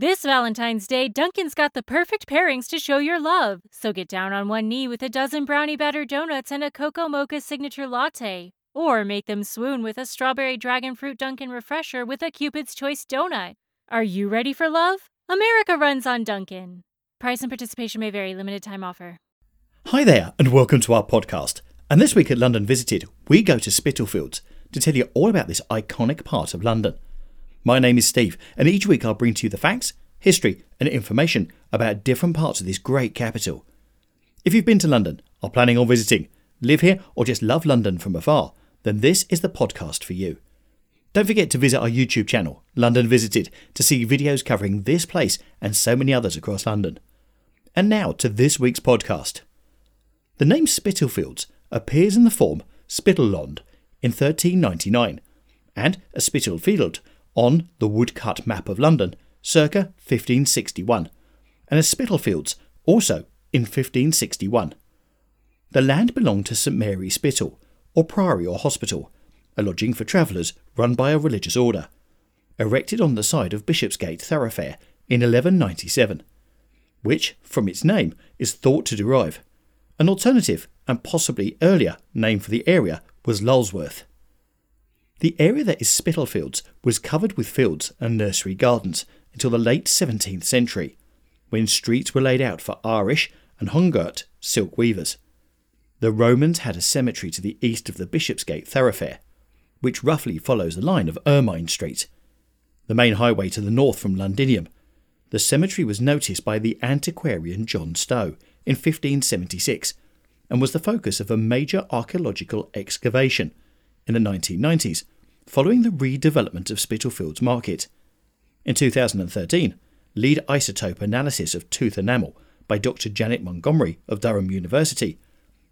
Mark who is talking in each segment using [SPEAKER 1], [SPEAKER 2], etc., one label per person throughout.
[SPEAKER 1] This Valentine's Day, Dunkin's got the perfect pairings to show your love. So get down on one knee with a dozen brownie batter donuts and a cocoa mocha signature latte. Or make them swoon with a strawberry dragon fruit Dunkin' refresher with a Cupid's Choice donut. Are you ready for love? America runs on Dunkin'. Price and participation may vary, limited time offer.
[SPEAKER 2] Hi there, and welcome to our podcast. And this week at London Visited, we go to Spitalfields to tell you all about this iconic part of London. My name is Steve, and each week I'll bring to you the facts, history, and information about different parts of this great capital. If you've been to London, are planning on visiting, live here, or just love London from afar, then this is the podcast for you. Don't forget to visit our YouTube channel, London Visited, to see videos covering this place and so many others across London. And now to this week's podcast. The name Spitalfields appears in the form Spitalland in 1399 and a Spitalfield on the woodcut map of London circa 1561, and as Spitalfields also in 1561. The land belonged to St Mary Spital, or priory or hospital, a lodging for travellers run by a religious order, erected on the side of Bishopsgate thoroughfare in 1197, which, from its name, is thought to derive. An alternative and possibly earlier name for the area was Lolsworth. The area that is Spitalfields was covered with fields and nursery gardens until the late 17th century, when streets were laid out for Irish and Huguenot silk weavers. The Romans had a cemetery to the east of the Bishopsgate thoroughfare, which roughly follows the line of Ermine Street, the main highway to the north from Londinium. The cemetery was noticed by the antiquarian John Stow in 1576 and was the focus of a major archaeological excavation in the 1990s, following the redevelopment of Spitalfields Market. In 2013, lead isotope analysis of tooth enamel by Dr. Janet Montgomery of Durham University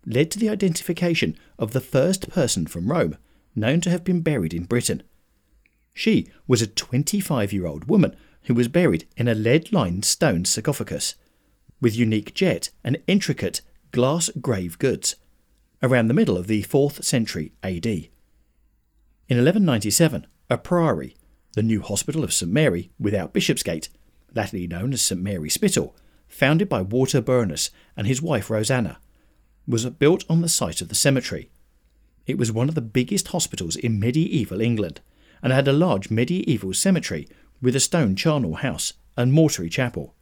[SPEAKER 2] led to the identification of the first person from Rome known to have been buried in Britain. She was a 25 year old woman who was buried in a lead lined stone sarcophagus with unique jet and intricate glass grave goods around the middle of the 4th century AD. In 1197, a priory, the new hospital of St Mary without Bishopsgate, latterly known as St Mary Spital, founded by Walter Brunus and his wife Rosanna, was built on the site of the cemetery. It was one of the biggest hospitals in medieval England and had a large medieval cemetery with a stone charnel house and mortuary chapel.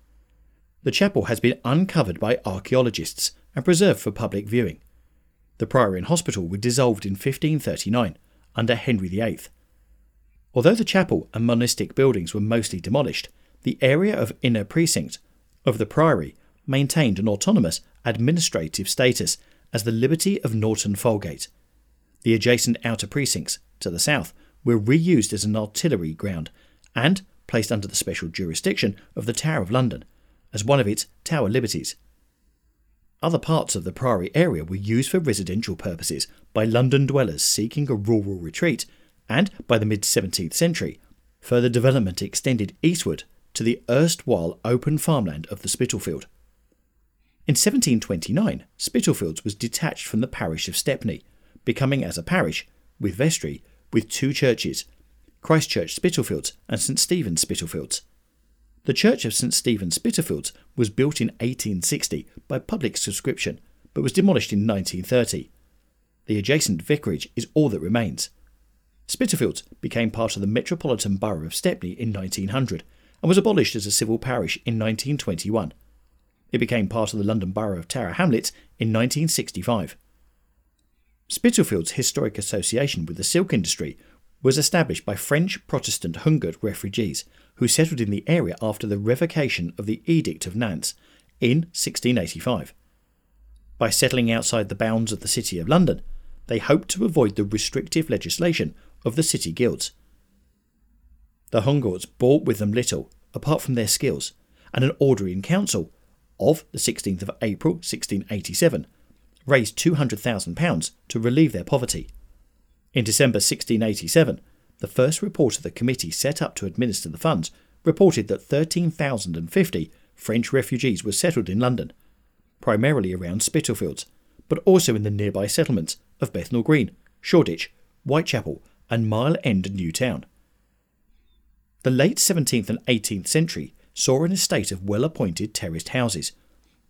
[SPEAKER 2] The chapel has been uncovered by archaeologists and preserved for public viewing. The priory and hospital were dissolved in 1539 under Henry VIII. Although the chapel and monastic buildings were mostly demolished, the area of inner precinct of the priory maintained an autonomous administrative status as the Liberty of Norton Folgate. The adjacent outer precincts to the south were reused as an artillery ground and placed under the special jurisdiction of the Tower of London as one of its Tower Liberties. Other parts of the Priory area were used for residential purposes by London dwellers seeking a rural retreat, and by the mid 17th century, further development extended eastward to the erstwhile open farmland of the Spitalfield. In 1729, Spitalfields was detached from the parish of Stepney, becoming as a parish, with vestry, with two churches, Christchurch Spitalfields and St Stephen's Spitalfields. The Church of St Stephen Spitalfields was built in 1860 by public subscription, but was demolished in 1930. The adjacent vicarage is all that remains. Spitalfields became part of the Metropolitan Borough of Stepney in 1900 and was abolished as a civil parish in 1921. It became part of the London Borough of Tower Hamlets in 1965. Spitalfields' historic association with the silk industry was established by French Protestant Huguenot refugees who settled in the area after the revocation of the Edict of Nantes in 1685. By settling outside the bounds of the City of London, they hoped to avoid the restrictive legislation of the city guilds. The Huguenots brought with them little apart from their skills, and an order in council of the 16th of April 1687 raised £200,000 to relieve their poverty. In December 1687, the first report of the committee set up to administer the funds reported that 13,050 French refugees were settled in London, primarily around Spitalfields, but also in the nearby settlements of Bethnal Green, Shoreditch, Whitechapel, and Mile End New Town. The late 17th and 18th century saw an estate of well appointed terraced houses,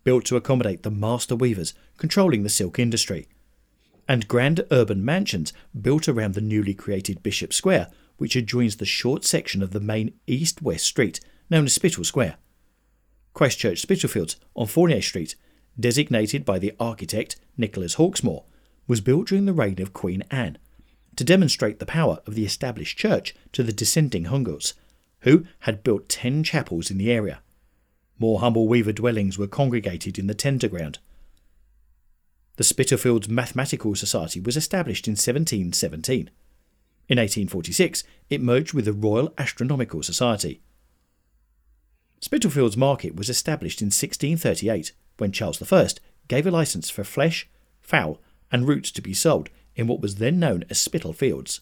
[SPEAKER 2] built to accommodate the master weavers controlling the silk industry, and grand urban mansions built around the newly created Bishop Square, which adjoins the short section of the main east west street known as Spital Square. Christchurch Spitalfields on Fournier Street, designated by the architect Nicholas Hawksmoor, was built during the reign of Queen Anne to demonstrate the power of the established church to the dissenting Huguenots, who had built ten chapels in the area. More humble weaver dwellings were congregated in the Tenter Ground. The Spitalfields Mathematical Society was established in 1717. In 1846, it merged with the Royal Astronomical Society. Spitalfields Market was established in 1638 when Charles I gave a licence for flesh, fowl, and roots to be sold in what was then known as Spitalfields.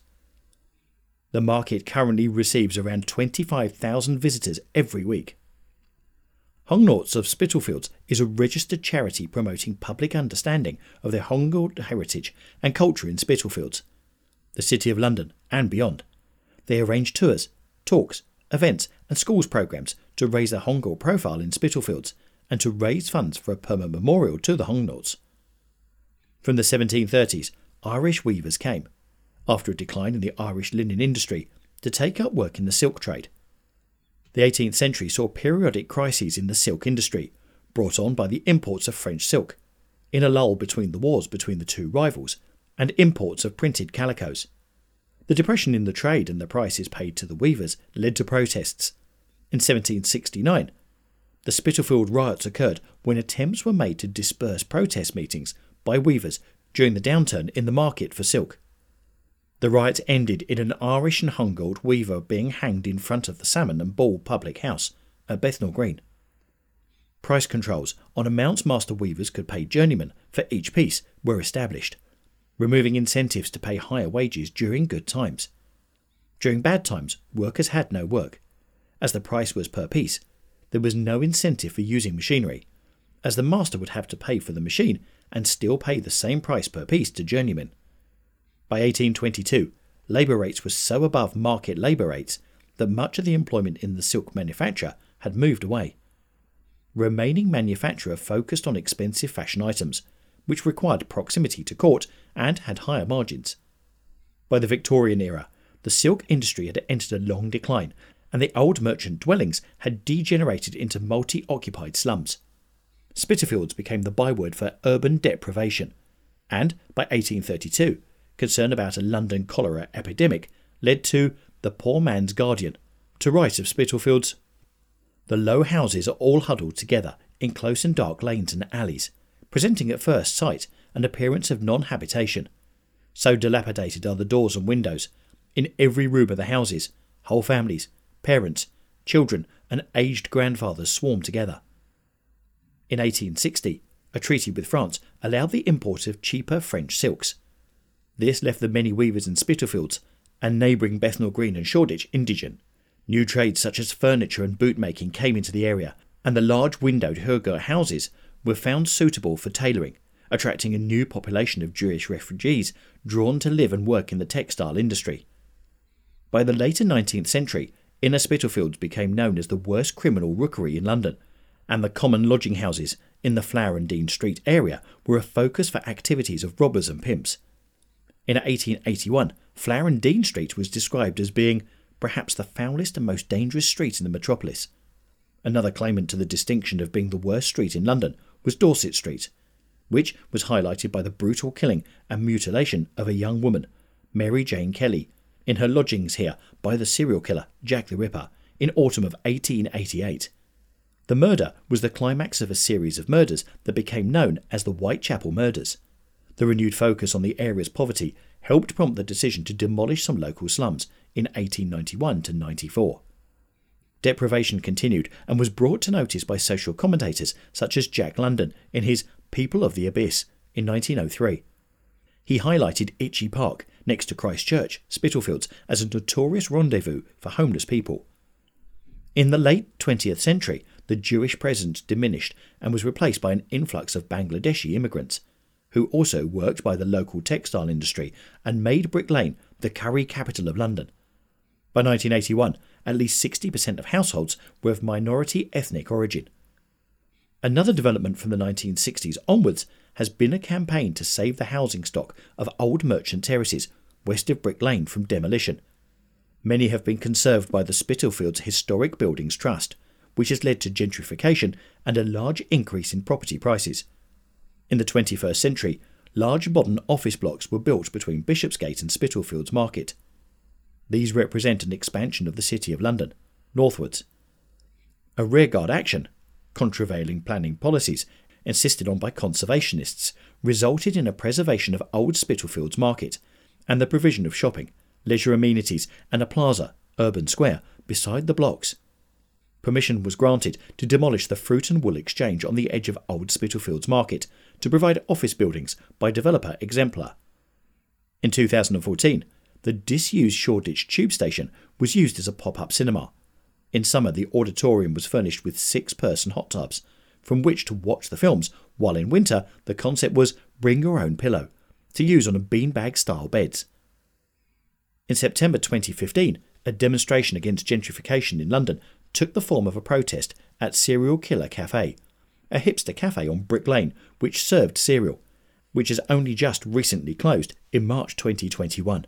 [SPEAKER 2] The market currently receives around 25,000 visitors every week. Huguenots of Spitalfields is a registered charity promoting public understanding of their Huguenot heritage and culture in Spitalfields, the City of London, and beyond. They arrange tours, talks, events, and schools programs to raise the Huguenot profile in Spitalfields and to raise funds for a permanent memorial to the Huguenots. From the 1730s, Irish weavers came, after a decline in the Irish linen industry, to take up work in the silk trade. The 18th century saw periodic crises in the silk industry, brought on by the imports of French silk, in a lull between the wars between the two rivals, and imports of printed calicoes. The depression in the trade and the prices paid to the weavers led to protests. In 1769, the Spitalfield riots occurred when attempts were made to disperse protest meetings by weavers during the downturn in the market for silk. The riot ended in an Irish and Huguenot weaver being hanged in front of the Salmon and Ball public house at Bethnal Green. Price controls on amounts master weavers could pay journeymen for each piece were established, removing incentives to pay higher wages during good times. During bad times, workers had no work. As the price was per piece, there was no incentive for using machinery, as the master would have to pay for the machine and still pay the same price per piece to journeymen. By 1822, labour rates were so above market labour rates that much of the employment in the silk manufacture had moved away. Remaining manufacturer focused on expensive fashion items, which required proximity to court and had higher margins. By the Victorian era, the silk industry had entered a long decline, and the old merchant dwellings had degenerated into multi occupied slums. Spitalfields became the byword for urban deprivation, and by 1832, concern about a London cholera epidemic led to The Poor Man's Guardian to write of Spitalfields. The low houses are all huddled together in close and dark lanes and alleys, presenting at first sight an appearance of non habitation. So dilapidated are the doors and windows. In every room of the houses, whole families, parents, children, and aged grandfathers swarm together. In 1860, a treaty with France allowed the import of cheaper French silks, this left the many weavers in Spitalfields and neighbouring Bethnal Green and Shoreditch indigent. New trades such as furniture and bootmaking came into the area, and the large windowed Hurga houses were found suitable for tailoring, attracting a new population of Jewish refugees drawn to live and work in the textile industry. By the later 19th century, Inner Spitalfields became known as the worst criminal rookery in London, and the common lodging houses in the Flower and Dean Street area were a focus for activities of robbers and pimps. In 1881, Flower and Dean Street was described as being perhaps the foulest and most dangerous street in the metropolis. Another claimant to the distinction of being the worst street in London was Dorset Street, which was highlighted by the brutal killing and mutilation of a young woman, Mary Jane Kelly, in her lodgings here by the serial killer Jack the Ripper in autumn of 1888. The murder was the climax of a series of murders that became known as the Whitechapel murders. The renewed focus on the area's poverty helped prompt the decision to demolish some local slums in 1891 to 94. deprivation continued and was brought to notice by social commentators such as Jack London in his People of the Abyss in 1903. He highlighted Itchy Park next to Christchurch, Spitalfields, as a notorious rendezvous for homeless people. In the late 20th century, the Jewish presence diminished and was replaced by an influx of Bangladeshi immigrants, who also worked by the local textile industry and made Brick Lane the curry capital of London. By 1981, at least 60% of households were of minority ethnic origin. Another development from the 1960s onwards has been a campaign to save the housing stock of old merchant terraces west of Brick Lane from demolition. Many have been conserved by the Spitalfields Historic Buildings Trust, which has led to gentrification and a large increase in property prices. In the 21st century, large modern office blocks were built between Bishopsgate and Spitalfields Market. These represent an expansion of the City of London, northwards. A rearguard action, contravailing planning policies insisted on by conservationists, resulted in a preservation of Old Spitalfields Market and the provision of shopping, leisure amenities, and a plaza, urban square, beside the blocks. Permission was granted to demolish the Fruit and Wool Exchange on the edge of Old Spitalfields Market to provide office buildings by developer Exemplar. In 2014, the disused Shoreditch tube station was used as a pop up cinema. In summer, the auditorium was furnished with six person hot tubs, from which to watch the films, while in winter, the concept was bring your own pillow, to use on a beanbag style beds. In September 2015, a demonstration against gentrification in London took the form of a protest at Cereal Killer Cafe, a hipster cafe on Brick Lane which served cereal, which has only just recently closed in March 2021.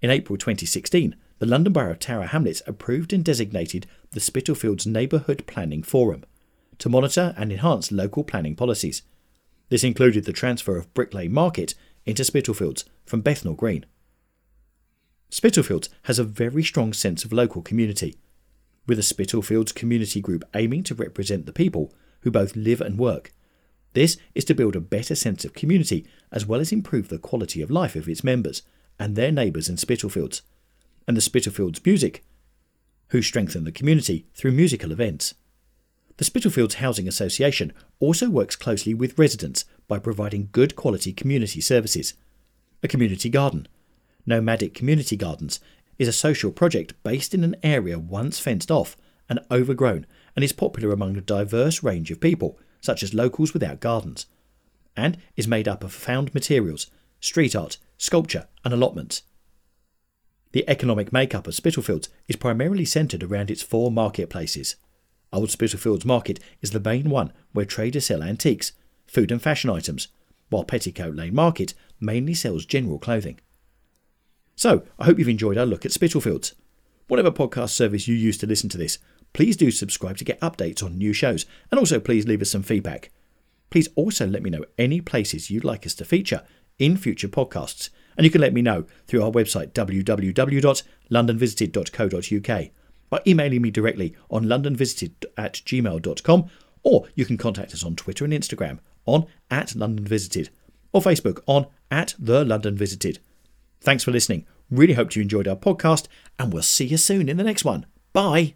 [SPEAKER 2] In April 2016, the London Borough of Tower Hamlets approved and designated the Spitalfields Neighbourhood Planning Forum to monitor and enhance local planning policies. This included the transfer of Brick Lane Market into Spitalfields from Bethnal Green. Spitalfields has a very strong sense of local community, with the Spitalfields Community Group aiming to represent the people who both live and work. This is to build a better sense of community as well as improve the quality of life of its members and their neighbours in Spitalfields, and the Spitalfields Music, who strengthen the community through musical events. The Spitalfields Housing Association also works closely with residents by providing good quality community services. A community garden, Nomadic Community Gardens, is a social project based in an area once fenced off and overgrown and is popular among a diverse range of people, such as locals without gardens, and is made up of found materials, street art, sculpture, and allotments. The economic makeup of Spitalfields is primarily centred around its four marketplaces. Old Spitalfields Market is the main one where traders sell antiques, food and fashion items, while Petticoat Lane Market mainly sells general clothing. So, I hope you've enjoyed our look at Spitalfields. Whatever podcast service you use to listen to this, please do subscribe to get updates on new shows, and also please leave us some feedback. Please also let me know any places you'd like us to feature in future podcasts, and you can let me know through our website www.londonvisited.co.uk by emailing me directly on londonvisited at gmail.com, or you can contact us on Twitter and Instagram on at londonvisited, or Facebook on at The London Visited. Thanks for listening. Really hope you enjoyed our podcast, and we'll see you soon in the next one. Bye.